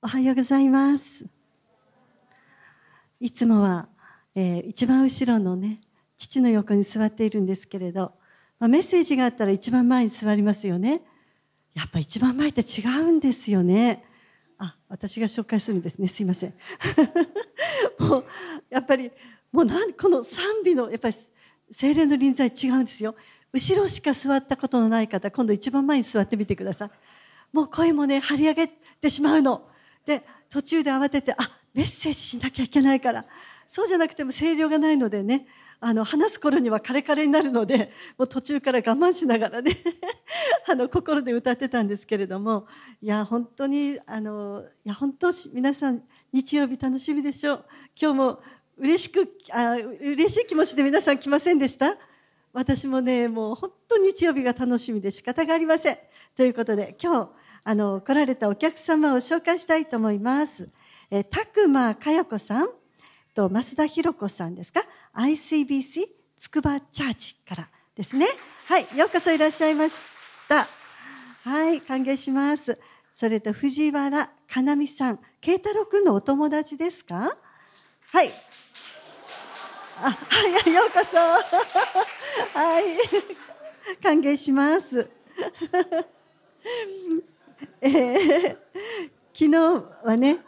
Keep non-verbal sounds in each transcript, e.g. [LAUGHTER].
おはようございます。いつもは、えー、一番後ろのね、父の横に座っているんですけれど、まあ、メッセージがあったら一番前に座りますよね。やっぱ一番前って違うんですよね。あ、私が紹介するんですね。すいません。[LAUGHS] もうやっぱりもうなんこの賛美のやっぱり精霊の臨在違うんですよ。後ろしか座ったことのない方、今度一番前に座ってみてください。もう声もね張り上げてしまうの。で途中で慌ててあメッセージしなきゃいけないから。そうじゃなくても声量がないのでねあの話す頃にはカレカレになるのでもう途中から我慢しながらね [LAUGHS] あの心で歌ってたんですけれどもいや本当にあのいや本当皆さん日曜日楽しみでしょう。今日も嬉しくあ嬉しい気持ちで皆さん来ませんでした？私もねもう本当日曜日が楽しみで仕方がありません。ということで今日あの来られたお客様を紹介したいと思います。えー、拓磨佳代子さんと増田博子さんですか？ICBC つくばチャーチからですね。はい、ようこそいらっしゃいました。はい、歓迎します。それと藤原かなみさん、慶太郎くんのお友達ですか？はい。あ、はい、[LAUGHS] ようこそ。はい、[LAUGHS] 歓迎します。えー、昨日はね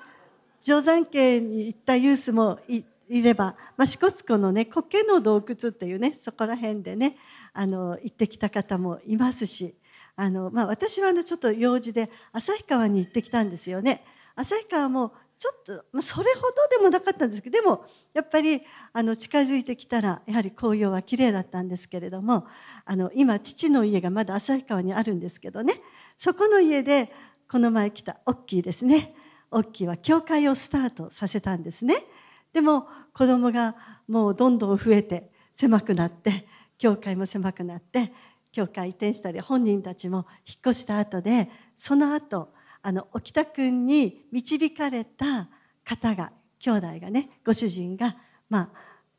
定山家に行ったユースもいいれば、ま、支笏湖のね苔の洞窟っていうねそこら辺でねあの行ってきた方もいますしあの、まあ、私はあのちょっと用事で旭川に行ってきたんですよね。旭川もちょっと、ま、それほどでもなかったんですけどでもやっぱりあの近づいてきたらやはり紅葉は綺麗だったんですけれどもあの今父の家がまだ旭川にあるんですけどねそこの家でこの前来たオッキーですね。オッキーは教会をスタートさせたんですね。でも子供がもうどんどん増えて狭くなって教会も狭くなって教会移転したり本人たちも引っ越した後でその後あの沖田君に導かれた方が兄弟がねご主人がま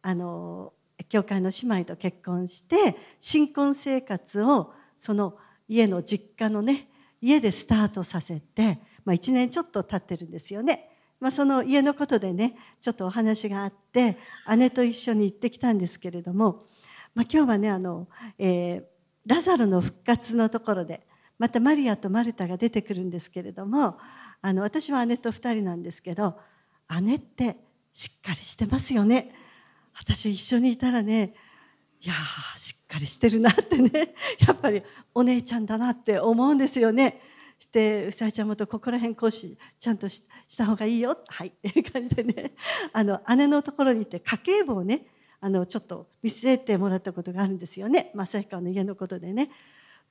ああの教会の姉妹と結婚して新婚生活をその家の実家のね家でスタートさせて、まあ、1年ちょっと経ってるんですよね。まあ、その家のことでねちょっとお話があって姉と一緒に行ってきたんですけれども、まあ、今日はねあの、えー、ラザロの復活のところでまたマリアとマルタが出てくるんですけれどもあの私は姉と2人なんですけど姉ってしっかりしてますよね。私一緒にいたらねいやしっかりしてるなってね。[LAUGHS] やっぱりお姉ちゃんだなって思うんですよね。してうさぎちゃんもとここら辺講師ちゃんとした方がいいよ。はい。っていう感じでね。[LAUGHS] あの姉のところに行って家計簿をねあのちょっと見据えてもらったことがあるんですよね。正彦の家のことでね。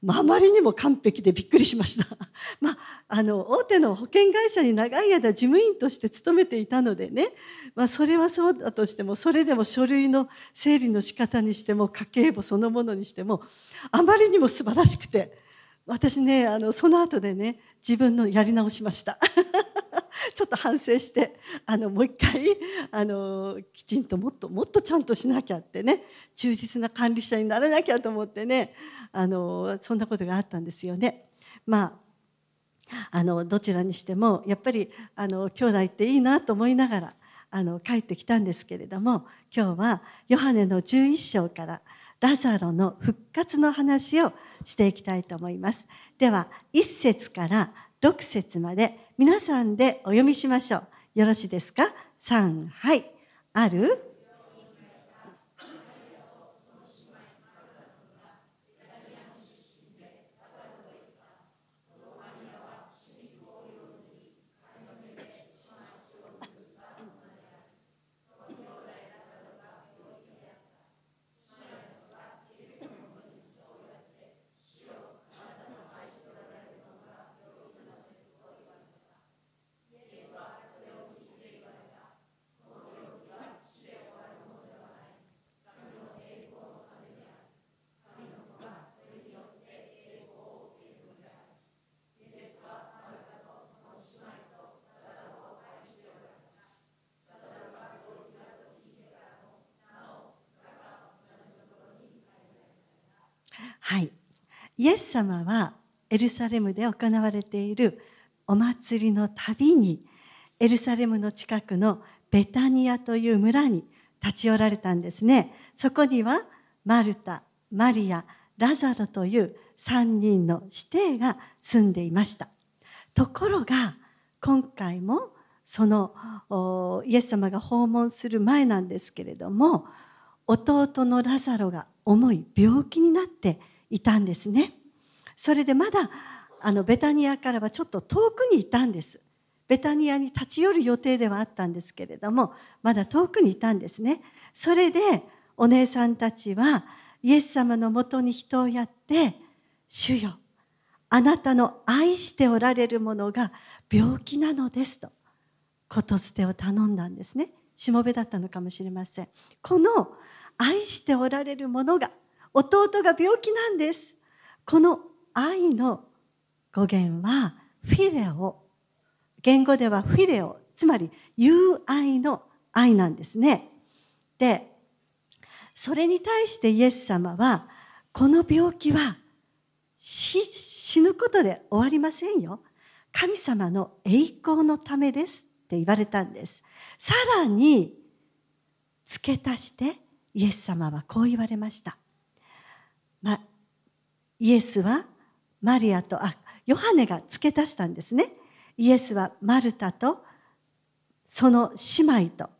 まあ、まりにも完璧でびっくりしました。[LAUGHS] まあ、あの大手の保険会社に長い間事務員として勤めていたのでね、まあ、それはそうだとしてもそれでも書類の整理の仕方にしても家計簿そのものにしてもあまりにも素晴らしくて私ねあのその後でね自分のやり直しました。[LAUGHS] ちょっと反省してあのもう一回あのきちんともっともっとちゃんとしなきゃってね忠実な管理者にならなきゃと思ってねあのそんなことがあったんですよね。まああのどちらにしてもやっぱりあの兄弟っていいなと思いながらあの帰ってきたんですけれども今日はヨハネの11章からラザロの復活の話をしていきたいと思います。では1節から6節まで皆さんでお読みしましょう。よろしいですか ?3 はいあるはいイエス様はエルサレムで行われているお祭りのたびにエルサレムの近くのベタニアという村に立ち寄られたんですね。そこにはマルタ、マリア、ラザロという3人の指定が住んでいました。ところが今回もそのイエス様が訪問する前なんですけれども弟のラザロが重い病気になっていたんですね。それでまだあのベタニアからはちょっと遠くにいたんです。ベタニアに立ち寄る予定ではあったんですけれどもまだ遠くにいたんですね。それでお姉さんたちはイエス様のもとに人をやって「主よあなたの愛しておられるものが病気なのです」とことづてを頼んだんですね。しもべだったのかもしれません。この愛しておられるものが弟が病気なんです。この愛の語源はフィレオ。言語ではフィレオ、つまり友愛の愛なんですね。で、それに対してイエス様は、この病気は死ぬことで終わりませんよ。神様の栄光のためですって言われたんです。さらに付け足してイエス様はこう言われました。ま、イエスはマリアと、あ、ヨハネが付け足したんですね。イエスはマルタとその姉妹と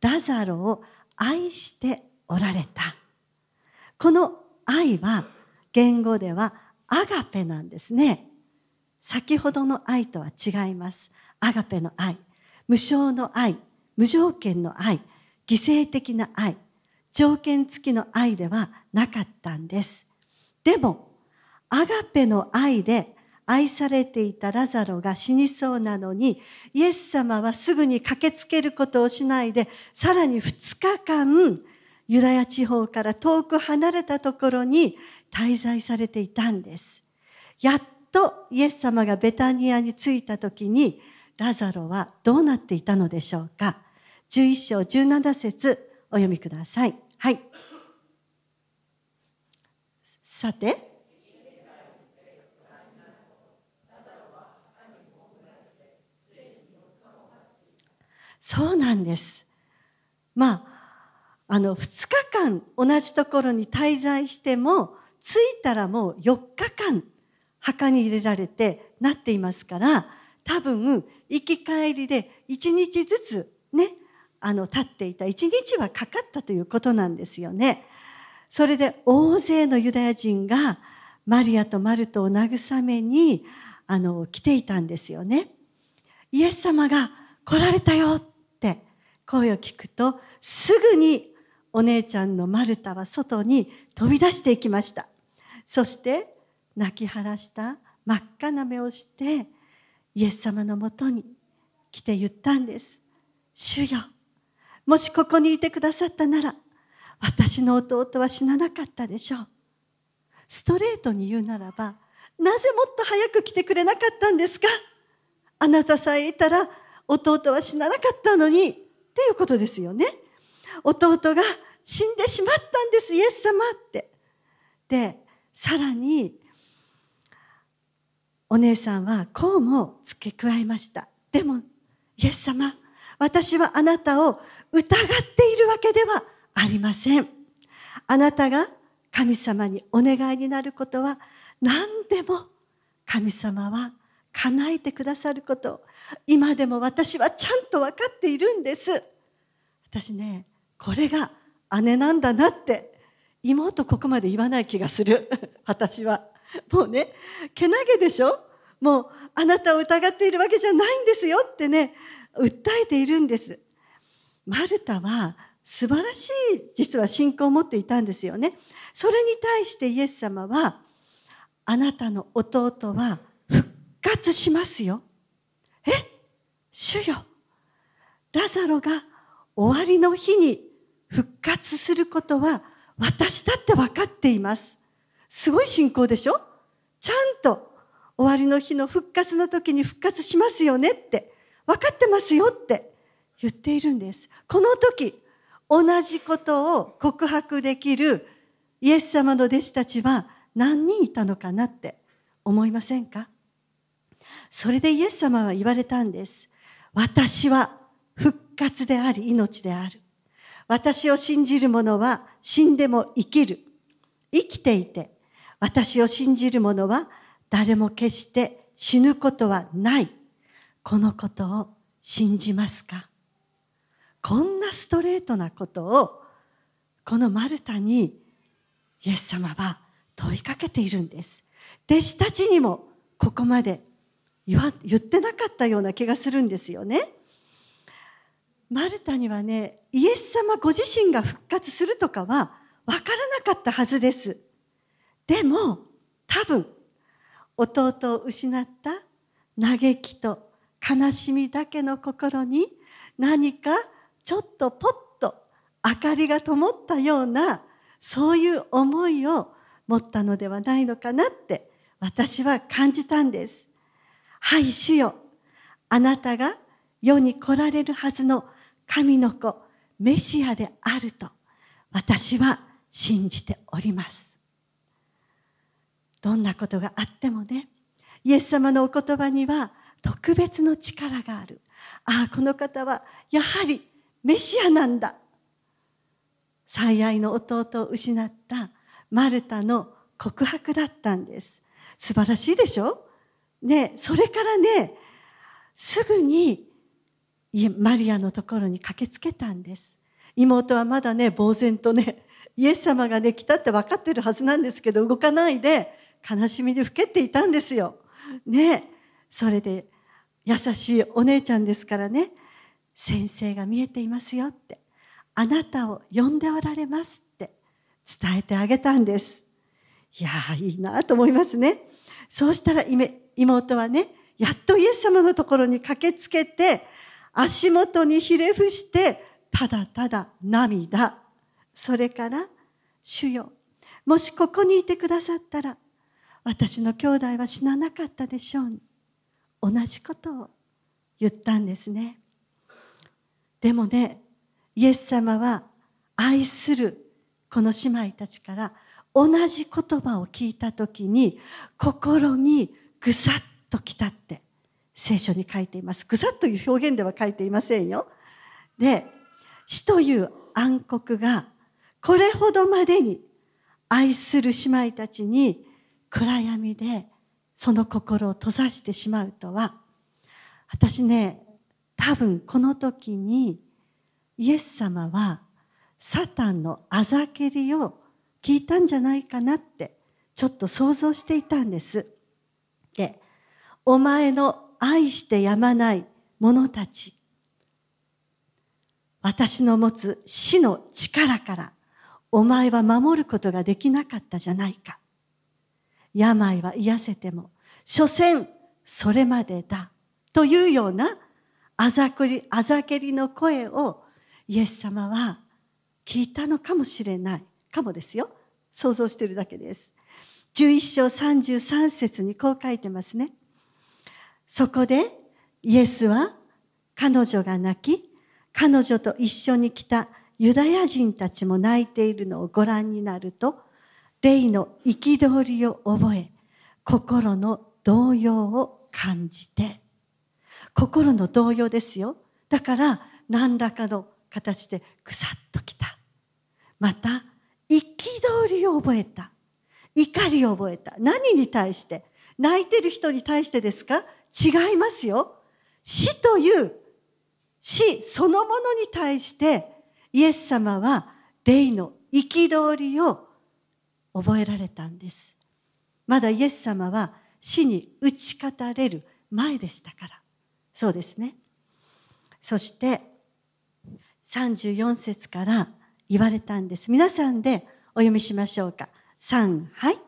ラザロを愛しておられた。この愛は言語ではアガペなんですね。先ほどの愛とは違います。アガペの愛。無償の愛。無条件の愛。犠牲的な愛。条件付きの愛ではなかったんです。でも、アガペの愛で愛されていたラザロが死にそうなのに、イエス様はすぐに駆けつけることをしないで、さらに2日間、ユダヤ地方から遠く離れたところに滞在されていたんです。やっとイエス様がベタニアに着いた時に、ラザロはどうなっていたのでしょうか？11章17節お読みください。はい。さて、そうなんです。まあ、あの、2日間同じところに滞在しても、着いたらもう4日間墓に入れられてなっていますから、多分、行き帰りで1日ずつね、あの立っていた一日はかかったということなんですよね。それで大勢のユダヤ人がマリアとマルトを慰めにあの来ていたんですよね。イエス様が来られたよ声を聞くとすぐにお姉ちゃんのマルタは外に飛び出していきました。そして泣き晴らした真っ赤な目をしてイエス様のもとに来て言ったんです。主よもしここにいてくださったなら、私の弟は死ななかったでしょう。ストレートに言うならば、なぜもっと早く来てくれなかったんですか？あなたさえいたら弟は死ななかったのに、っていうことですよね。弟が死んでしまったんです、イエス様って。で、さらに、お姉さんはこうも付け加えました。でも、イエス様、私はあなたを疑っているわけではありません。あなたが神様にお願いになることは何でも神様は叶えてくださること。今でも私はちゃんと分かっているんです。私ねこれが姉なんだなって妹ここまで言わない気がする。私は。もうねけなげでしょ？もうあなたを疑っているわけじゃないんですよってね訴えているんです。マルタは素晴らしい実は信仰を持っていたんですよね。それに対してイエス様はあなたの弟は活しますよ。え？主よ。ラザロが終わりの日に復活することは私だって分かっています。すごい信仰でしょ？ちゃんと終わりの日の復活の時に復活しますよねって。分かってますよって。言っているんです。この時、同じことを告白できるイエス様の弟子たちは何人いたのかなって思いませんか？それでイエス様は言われたんです。私は復活であり命である。私を信じる者は死んでも生きる。生きていて、私を信じる者は誰も決して死ぬことはない。このことを信じますか？こんなストレートなことをこのマルタにイエス様は問いかけているんです。弟子たちにもここまで言わ言ってなかったような気がするんですよね。マルタにはねイエス様ご自身が復活するとかは分からなかったはずです。でも多分弟を失った嘆きと悲しみだけの心に何かちょっとポッと明かりが灯ったようなそういう思いを持ったのではないのかなって私は感じたんです。はい、主よ。あなたが世に来られるはずの神の子、メシアであると私は信じております。どんなことがあってもねイエス様のお言葉には特別の力があるああこの方はやはりメシアなんだ最愛の弟を失ったマルタの告白だったんです素晴らしいでしょ？ねそれからねすぐにマリアのところに駆けつけたんです妹はまだね呆然とねイエス様がね来たって分かってるはずなんですけど動かないで悲しみにふけていたんですよ。ねそれで優しいお姉ちゃんですからね先生が見えていますよってあなたを呼んでおられますって伝えてあげたんです。いやいいなと思いますね。そうしたら妹はねやっとイエス様のところに駆けつけて足元にひれ伏してただただ涙。それから「主よもしここにいてくださったら私の兄弟は死ななかったでしょう同じことを言ったんですね。でもねイエス様は愛するこの姉妹たちから同じ言葉を聞いた時に心にぐさっときたって聖書に書いていますぐさっという表現では書いていませんよで死という暗黒がこれほどまでに愛する姉妹たちに暗闇でその心を閉ざしてしまうとは私ね多分この時にイエス様はサタンのあざけりを聞いたんじゃないかなってちょっと想像していたんです。で「お前の愛してやまない者たち私の持つ死の力からお前は守ることができなかったじゃないか」病は癒せても、所詮それまでだ。というようなあざくり、あざけりの声をイエス様は聞いたのかもしれない。かもですよ。想像してるだけです。11章33節にこう書いてますね。そこでイエスは彼女が泣き、彼女と一緒に来たユダヤ人たちも泣いているのをご覧になると、霊の憤りを覚え心の動揺を感じて。心の動揺ですよ。だから何らかの形でぐさっときた。また憤りを覚えた。怒りを覚えた。何に対して？泣いてる人に対してですか？違いますよ。死という死そのものに対してイエス様は霊の憤りを覚えられたんです。まだイエス様は死に打ち勝たれる前でしたから。そうですね。そして34節から言われたんです。皆さんでお読みしましょうか。3はい。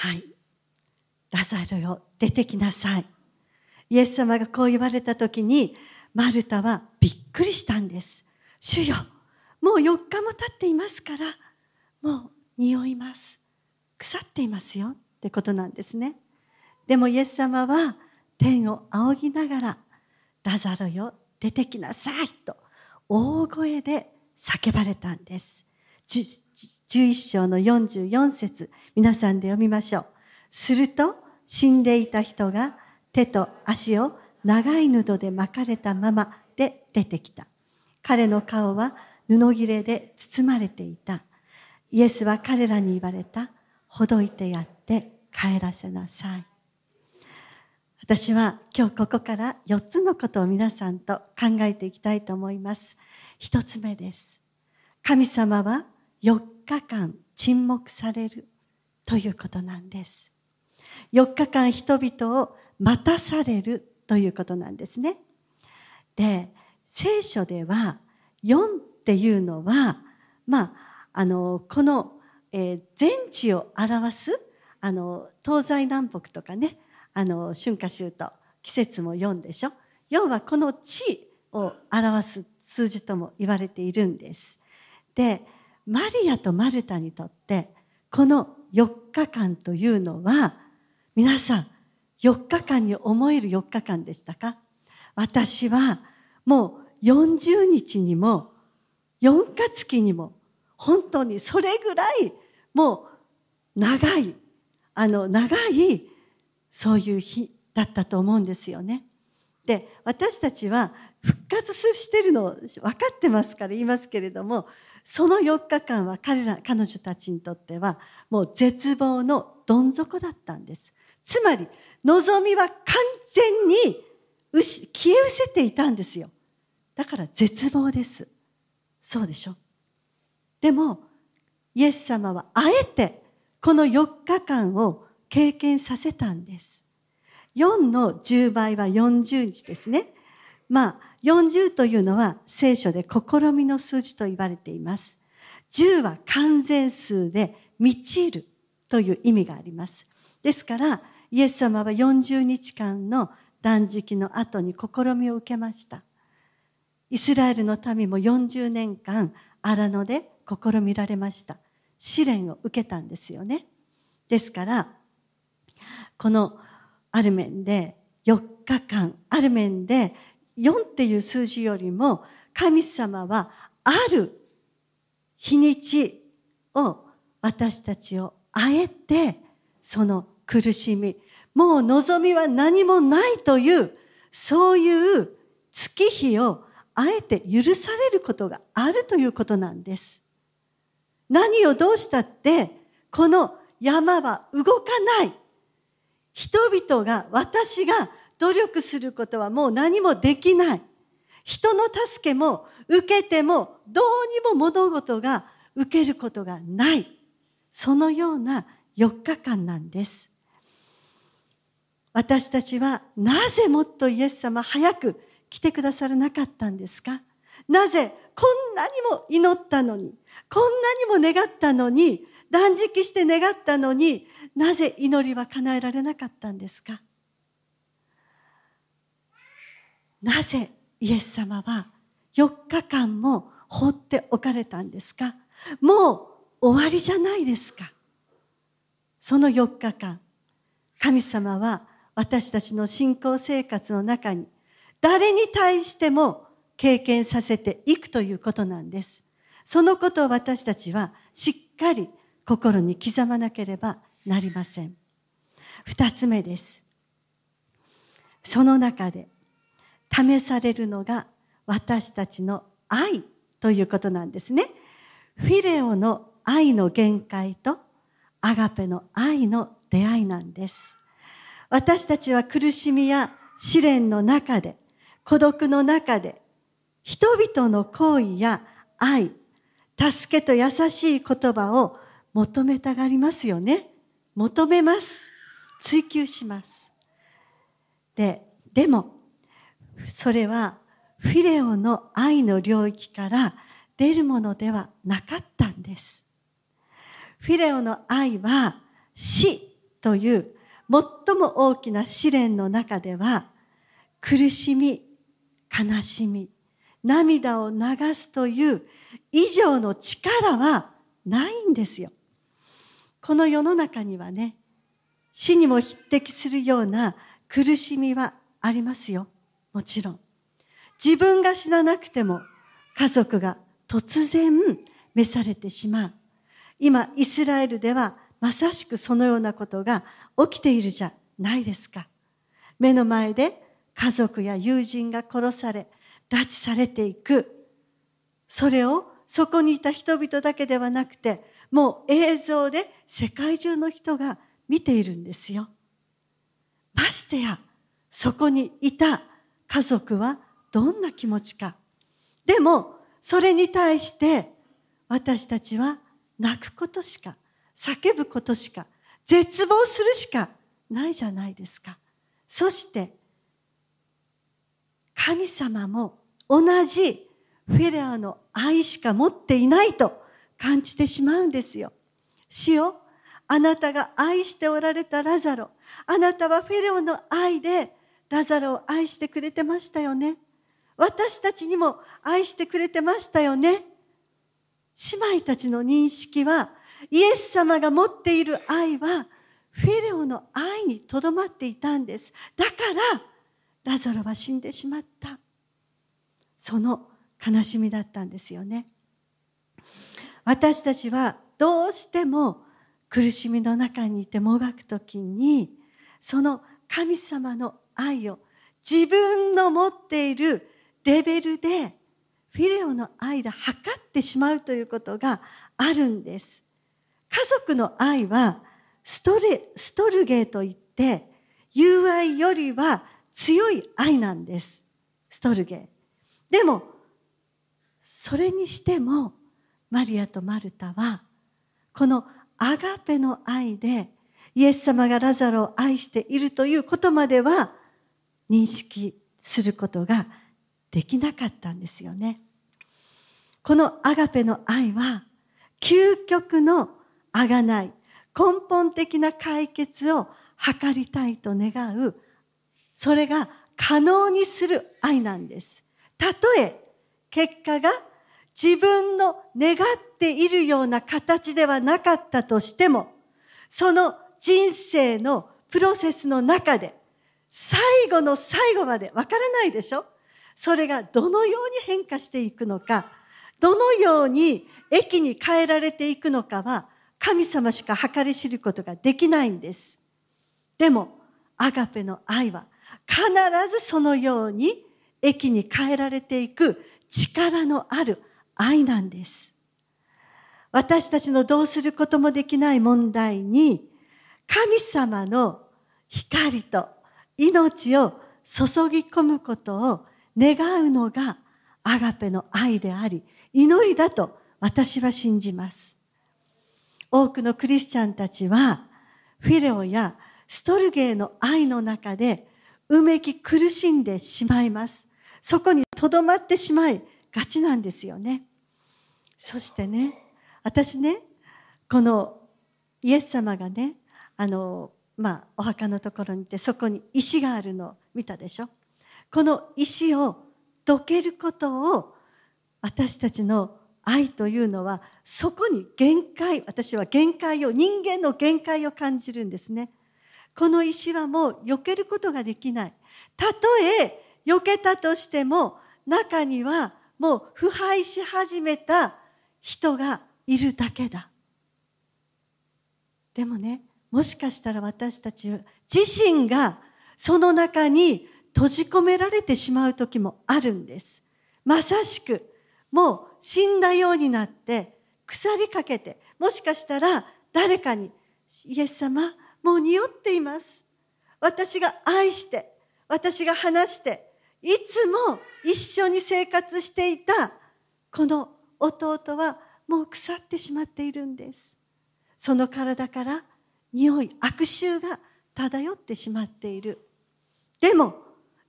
はい。ラザロよ出てきなさい。イエス様がこう言われた時にマルタはびっくりしたんです。主よもう4日も経っていますからもう匂います。腐っていますよ。ってことなんですね。でもイエス様は天を仰ぎながらラザロよ出てきなさいと大声で叫ばれたんです。11章の44節皆さんで読みましょう。すると死んでいた人が手と足を長い布で巻かれたままで出てきた。彼の顔は布切れで包まれていた。イエスは彼らに言われた。ほどいてやって帰らせなさい。私は今日ここから4つのことを皆さんと考えていきたいと思います。1つ目です。神様は4日間沈黙されるということなんです。4日間人々を待たされるということなんですね。で聖書では4っていうのはまああのこの、えー、全地を表すあの東西南北とかねあの春夏秋冬季節も4でしょ。4はこの地を表す数字とも言われているんです。でマリアとマルタにとってこの4日間というのは皆さん4日間に思える4日間でしたか？私はもう40日にも4日月にも本当にそれぐらいもう長いあの長いそういう日だったと思うんですよね。で私たちは復活してるの分かってますから言いますけれどもその4日間は彼ら彼女たちにとってはもう絶望のどん底だったんです。つまり望みは完全に消え失せていたんですよ。だから絶望です。そうでしょでもイエス様はあえてこの4日間を経験させたんです。4の10倍は40日ですね。まあ40というのは聖書で試みの数字と言われています。10は完全数で満ちるという意味があります。ですからイエス様は40日間の断食の後に試みを受けました。イスラエルの民も40年間荒野で試みられました。試練を受けたんですよね。ですから、このある面で4日間、ある面で4っていう数字よりも神様はある日にちを私たちをあえてその苦しみ、もう望みは何もないというそういう月日をあえて許されることがあるということなんです。何をどうしたってこの山は動かない。人々が私が努力することはもう何もできない。人の助けも受けてもどうにも物事が受けることがない。そのような4日間なんです。私たちはなぜもっとイエス様早く来てくださらなかったんですか？なぜこんなにも祈ったのに、こんなにも願ったのに、断食して願ったのに？なぜ祈りは叶えられなかったんですか？なぜイエス様は4日間も放っておかれたんですか？もう終わりじゃないですかその4日間神様は私たちの信仰生活の中に誰に対しても経験させていくということなんです。そのことを私たちはしっかり心に刻まなければなりません。二つ目です。その中で試されるのが私たちの愛ということなんですね。フィレオの愛の限界とアガペの愛の出会いなんです。私たちは苦しみや試練の中で孤独の中で人々の行為や愛、助けと優しい言葉を求めたがりますよね。求めます。追求します。で、でも、それはフィレオの愛の領域から出るものではなかったんです。フィレオの愛は死という最も大きな試練の中では苦しみ悲しみ涙を流すという以上の力はないんですよ。この世の中にはね死にも匹敵するような苦しみはありますよもちろん。自分が死ななくても家族が突然召されてしまう。今イスラエルではまさしくそのようなことが起きているじゃないですか。目の前で家族や友人が殺され拉致されていく。それをそこにいた人々だけではなくてもう映像で世界中の人が見ているんですよ。ましてやそこにいた家族はどんな気持ちかでもそれに対して私たちは泣くことしか叫ぶことしか絶望するしかないじゃないですかそして神様も同じフェレアの愛しか持っていないと感じてしまうんですよ。主よあなたが愛しておられたラザロあなたはフェレオの愛でラザロを愛してくれてましたよね。私たちにも愛してくれてましたよね。姉妹たちの認識はイエス様が持っている愛はフェレオの愛にとどまっていたんです。だからラザロは死んでしまった。その悲しみだったんですよね。私たちはどうしても苦しみの中にいてもがく時にその神様の愛を自分の持っているレベルでフィレオの愛で測ってしまうということがあるんです。家族の愛はストレストルゲーといって友愛よりは強い愛なんです。ストルゲー。でもそれにしてもマリアとマルタはこのアガペの愛でイエス様がラザロを愛しているということまでは認識することができなかったんですよね。このアガペの愛は究極のあがない根本的な解決を図りたいと願うそれが可能にする愛なんです。たとえ結果が自分の願っているような形ではなかったとしてもその人生のプロセスの中で最後の最後までわからないでしょ？それがどのように変化していくのか？どのように駅に変えられていくのかは神様しか計り知ることができないんです。でも、アガペの愛は必ずそのように駅に変えられていく力のある愛なんです。私たちのどうすることもできない問題に神様の光と命を注ぎ込むことを願うのがアガペの愛であり祈りだと私は信じます。多くのクリスチャンたちはフィレオやストルゲーの愛の中でうめき苦しんでしまいます。そこにとどまってしまいがちなんですよね。そしてね、私ね、このイエス様がね、あの、まあ、お墓のところにいてそこに石があるのを見たでしょ。この石をどけることを私たちの愛というのはそこに限界私は限界を人間の限界を感じるんですね。この石はもう避けることができない。たとえ避けたとしても中にはもう腐敗し始めた人がいるだけだ。でもねもしかしたら私たち自身がその中に閉じ込められてしまう時もあるんです。まさしくもう死んだようになって腐りかけてもしかしたら誰かに「イエス様もう匂っています」私が愛して私が話していつも一緒に生活していたこの弟はもう腐ってしまっているんです。その体から匂い悪臭が漂ってしまっているでも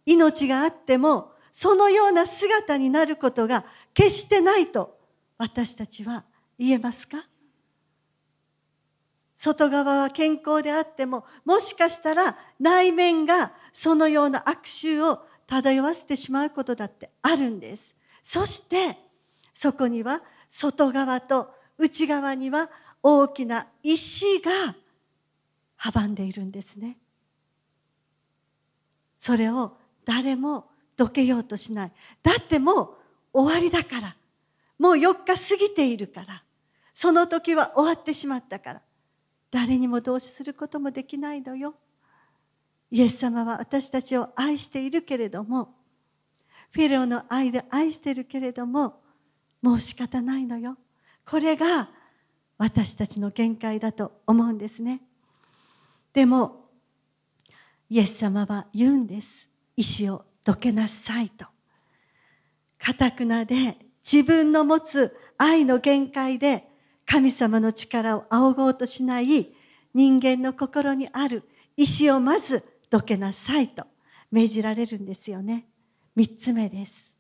命があってもそのような姿になることが決してないと私たちは言えますか？外側は健康であっても、もしかしたら内面がそのような悪臭を漂わせてしまうことだってあるんです。そして、そこには外側と内側には大きな石が阻んでいるんですね。それを誰もどけようとしない。だってもう終わりだから。もう4日過ぎているから。その時は終わってしまったから。誰にも同視することもできないのよ。イエス様は私たちを愛しているけれども、フィレオの愛で愛してるけれども、もう仕方ないのよ。これが私たちの限界だと思うんですね。でも、イエス様は言うんです。意をどけなさいと。かたくなで自分の持つ愛の限界で神様の力を仰ごうとしない人間の心にある意志をまずどけなさいと命じられるんですよね。三つ目です。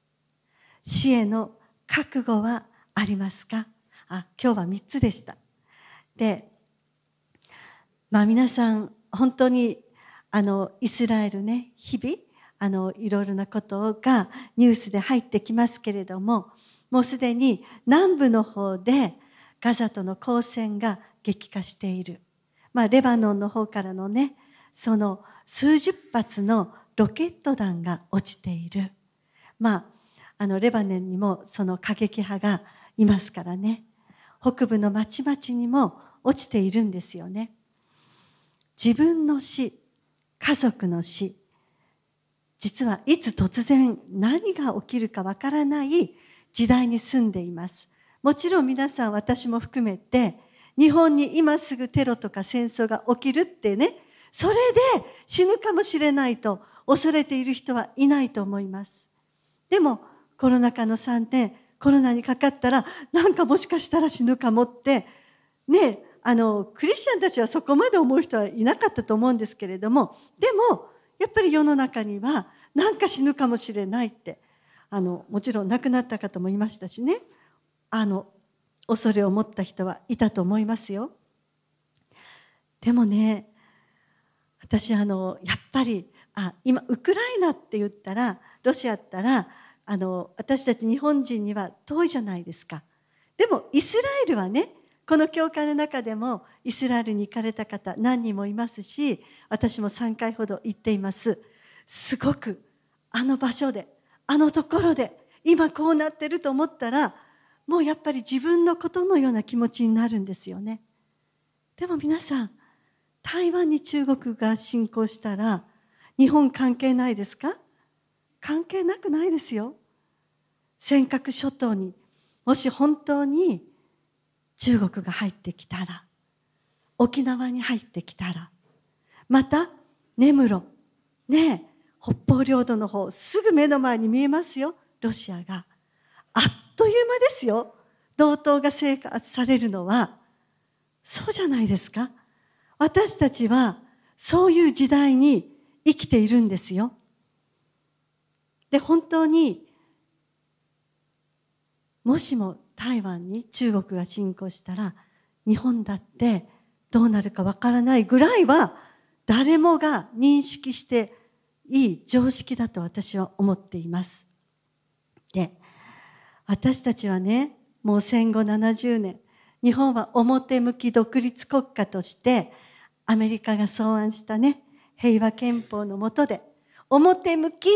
死への覚悟はありますか？あ、今日は三つでした。で、まあ皆さん本当にあのイスラエルね、日々あのいろいろなことがニュースで入ってきますけれどももうすでに南部の方でガザとの交戦が激化している、まあ、レバノンの方からのねその数十発のロケット弾が落ちている。まああのレバノンにもその過激派がいますからね。北部の町々にも落ちているんですよね。自分の死家族の死実はいつ突然何が起きるかわからない時代に住んでいます。もちろん皆さん私も含めて日本に今すぐテロとか戦争が起きるってねそれで死ぬかもしれないと恐れている人はいないと思います。でもコロナ禍の3年コロナにかかったらなんかもしかしたら死ぬかもってねあのクリスチャンたちはそこまで思う人はいなかったと思うんですけれどもでもやっぱり世の中にはなんか死ぬかもしれないってあのもちろん亡くなった方もいましたしねあの恐れを持った人はいたと思いますよ。でもね私あのやっぱりあ今ウクライナって言ったらロシアったらあの私たち日本人には遠いじゃないですか。でもイスラエルはねこの教会の中でもイスラエルに行かれた方何人もいますし私も3回ほど行っています。すごくあの場所であのところで今こうなってると思ったらもうやっぱり自分のことのような気持ちになるんですよね。でも皆さん台湾に中国が侵攻したら日本関係ないですか？関係なくないですよ。尖閣諸島にもし本当に中国が入ってきたら沖縄に入ってきたらまた根室ね北方領土の方すぐ目の前に見えますよ。ロシアが。あっという間ですよ。同等が生活されるのは。そうじゃないですか。私たちはそういう時代に生きているんですよ。で本当にもしも台湾に中国が侵攻したら日本だってどうなるかわからないぐらいは誰もが認識していい常識だと私は思っています。で私たちはねもう戦後70年日本は表向き独立国家としてアメリカが草案したね平和憲法の下で表向き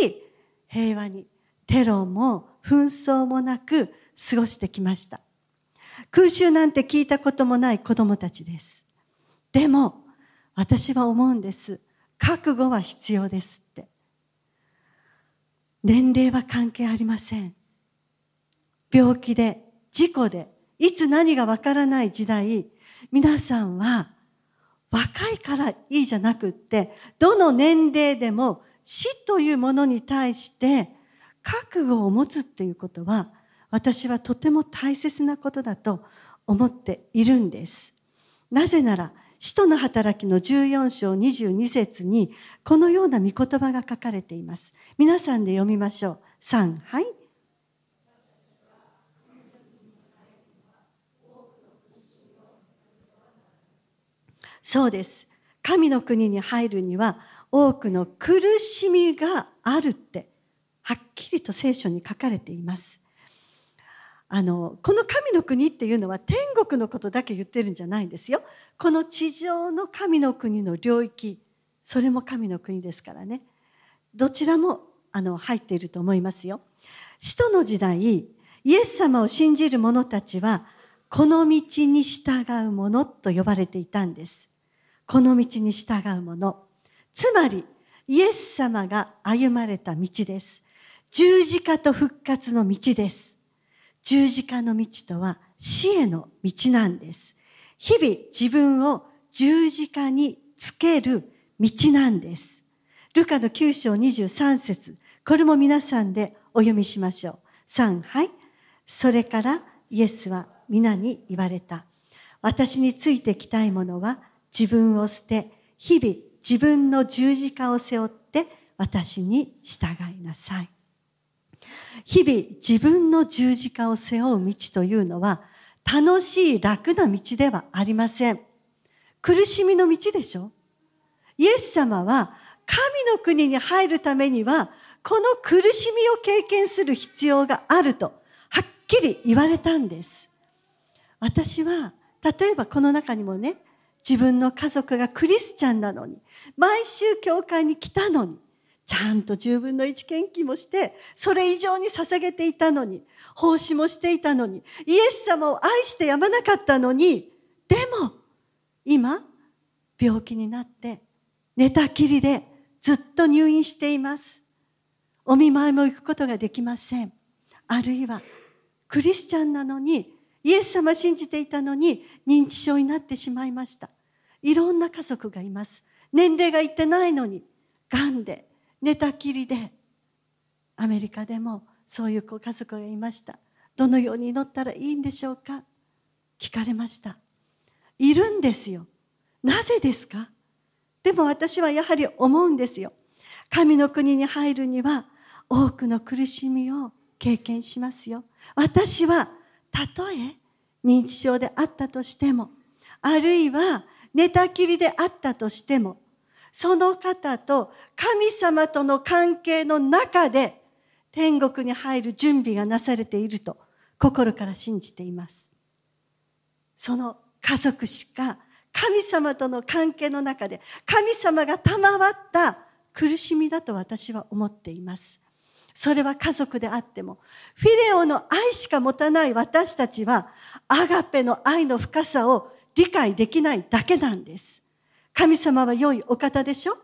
平和にテロも紛争もなく過ごしてきました。空襲なんて聞いたこともない子供たちです。でも、私は思うんです。覚悟は必要ですって。年齢は関係ありません。病気で、事故で、いつ何がわからない時代、皆さんは若いからいいじゃなくって、どの年齢でも死というものに対して覚悟を持つっていうことは私はとても大切なことだと思っているんです。なぜなら、使徒の働きの14章22節にこのような御言葉が書かれています。皆さんで読みましょう。3、はい。そうです神の国に入るには多くの苦しみがあるってはっきりと聖書に書かれていますあのこの神の国っていうのは天国のことだけ言ってるんじゃないんですよ。この地上の神の国の領域。それも神の国ですからね。どちらもあの入っていると思いますよ。使徒の時代イエス様を信じる者たちはこの道に従う者と呼ばれていたんです。この道に従う者。つまりイエス様が歩まれた道です。十字架と復活の道です。十字架の道とは死への道なんです。日々自分を十字架につける道なんです。ルカの9章23節。これも皆さんでお読みしましょう。3はい。それからイエスは皆に言われた。私についてきたいものは自分を捨て日々自分の十字架を背負って私に従いなさい。日々自分の十字架を背負う道というのは楽しい楽な道ではありません。苦しみの道でしょ？イエス様は神の国に入るためにはこの苦しみを経験する必要があるとはっきり言われたんです。私は例えばこの中にもね自分の家族がクリスチャンなのに毎週教会に来たのにちゃんと十分の一献金もしてそれ以上に捧げていたのに奉仕もしていたのにイエス様を愛してやまなかったのにでも今病気になって寝たきりでずっと入院しています。お見舞いも行くことができません。あるいはクリスチャンなのにイエス様信じていたのに認知症になってしまいました。いろんな家族がいます。年齢がいってないのにがんで寝たきりでアメリカでもそういうご家族がいました。どのように祈ったらいいんでしょうか？聞かれました。いるんですよ。なぜですか？でも私はやはり思うんですよ。神の国に入るには多くの苦しみを経験しますよ。私はたとえ認知症であったとしてもあるいは寝たきりであったとしてもその方と神様との関係の中で天国に入る準備がなされていると心から信じています。その家族しか神様との関係の中で神様が賜った苦しみだと私は思っています。それは家族であってもフィレオの愛しか持たない私たちはアガペの愛の深さを理解できないだけなんです。神様は良いお方でしょ？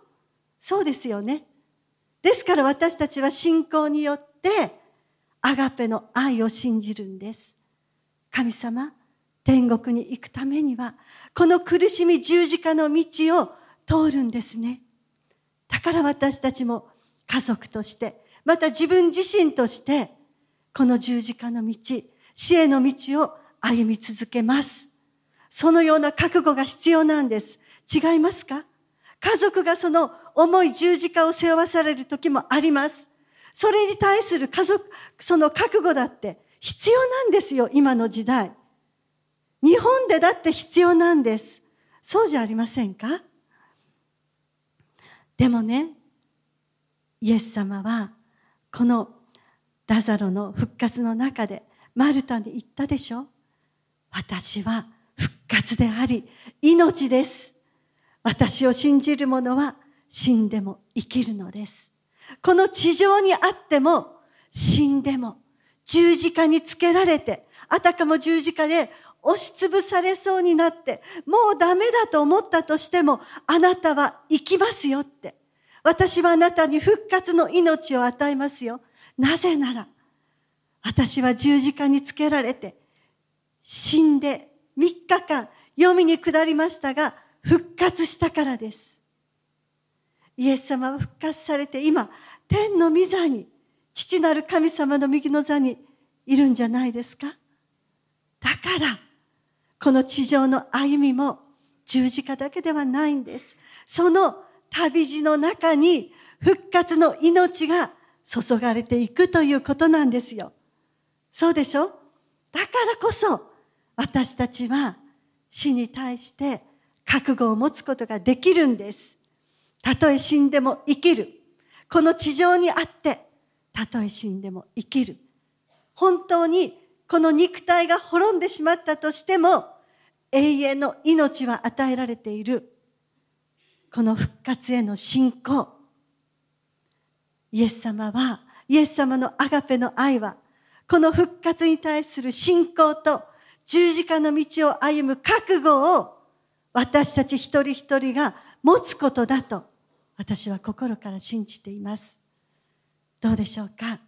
そうですよね。ですから私たちは信仰によってアガペの愛を信じるんです。神様天国に行くためにはこの苦しみ十字架の道を通るんですね。だから私たちも家族としてまた自分自身としてこの十字架の道死への道を歩み続けます。そのような覚悟が必要なんです。違いますか？家族がその重い十字架を背負わされる時もあります。それに対する家族その覚悟だって必要なんですよ今の時代。日本でだって必要なんです。そうじゃありませんか？でもね、イエス様はこのラザロの復活の中でマルタに言ったでしょ？私は復活であり命です。私を信じる者は死んでも生きるのです。この地上にあっても死んでも十字架につけられてあたかも十字架で押しつぶされそうになって、もうダメだと思ったとしても、あなたは生きますよって。私はあなたに復活の命を与えますよ。なぜなら、私は十字架につけられて、死んで3日間、読みに下りましたが、復活したからです。イエス様は復活されて、今、天の御座に、父なる神様の右の座にいるんじゃないですかだから、この地上の歩みも十字架だけではないんです。その旅路の中に復活の命が注がれていくということなんですよ。そうでしょ？だからこそ私たちは死に対して覚悟を持つことができるんです。たとえ死んでも生きる。この地上にあってたとえ死んでも生きる。本当にこの肉体が滅んでしまったとしても永遠の命は与えられている。この復活への信仰。イエス様はイエス様のアガペの愛はこの復活に対する信仰と十字架の道を歩む覚悟を私たち一人一人が持つことだと私は心から信じています。どうでしょうか？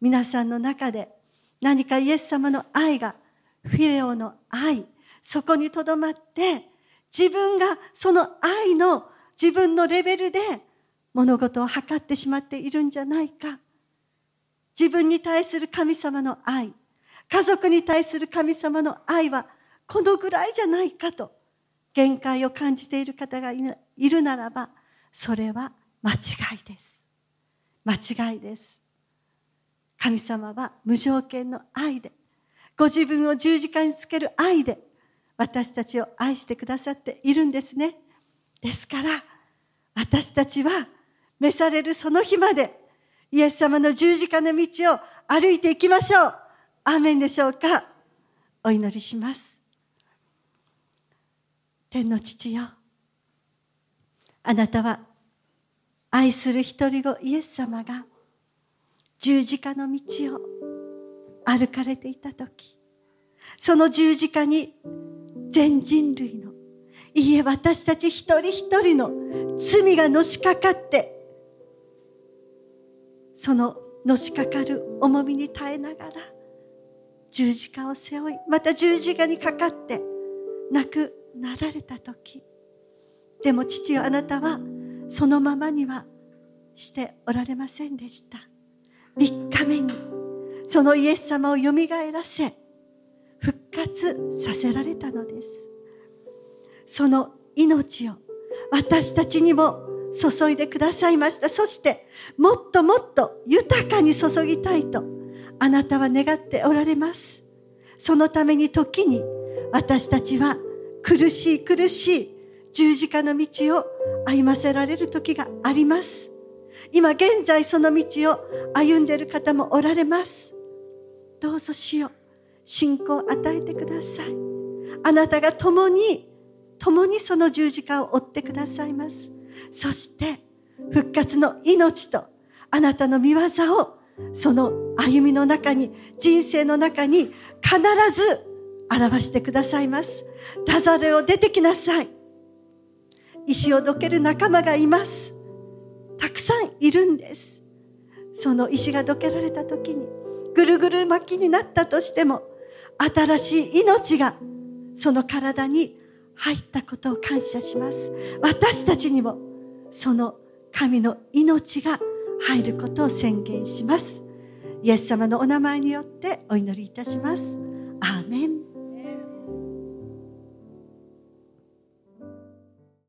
皆さんの中で何かイエス様の愛がフィレオの愛そこにとどまって自分がその愛の自分のレベルで物事を測ってしまっているんじゃないか。自分に対する神様の愛家族に対する神様の愛はこのぐらいじゃないかと。限界を感じている方がいるならばそれは間違いです。間違いです。神様は無条件の愛でご自分を十字架につける愛で私たちを愛してくださっているんですね。ですから私たちは召されるその日までイエス様の十字架の道を歩いていきましょう。アーメンでしょうか。お祈りします。天の父よ。あなたは愛する一人子イエス様が十字架の道を歩かれていた時その十字架に全人類のいいえ私たち一人一人の罪がのしかかってそののしかかる重みに耐えながら十字架を背負いまた十字架にかかって亡くなられた時。でも父よあなたはそのままにはしておられませんでした。3日目にそのイエス様をよみがえらせ復活させられたのです。その命を私たちにも注いでくださいました。そしてもっともっと豊かに注ぎたいとあなたは願っておられます。そのために時に私たちは苦しい苦しい十字架の道を歩ませられる時があります。今現在その道を歩んでいる方もおられます。どうぞしよう。信仰を与えてください。あなたが共に共にその十字架を追ってくださいます。そして復活の命とあなたの見業をその歩みの中に人生の中に必ず表してくださいます。ラザレを出てきなさい。石をどける仲間がいます。たくさんいるんです。その石がどけられた時にぐるぐる巻きになったとしても新しい命がその体に入ったことを感謝します。私たちにもその神の命が入ることを宣言します。イエス様のお名前によってお祈りいたします。アーメン。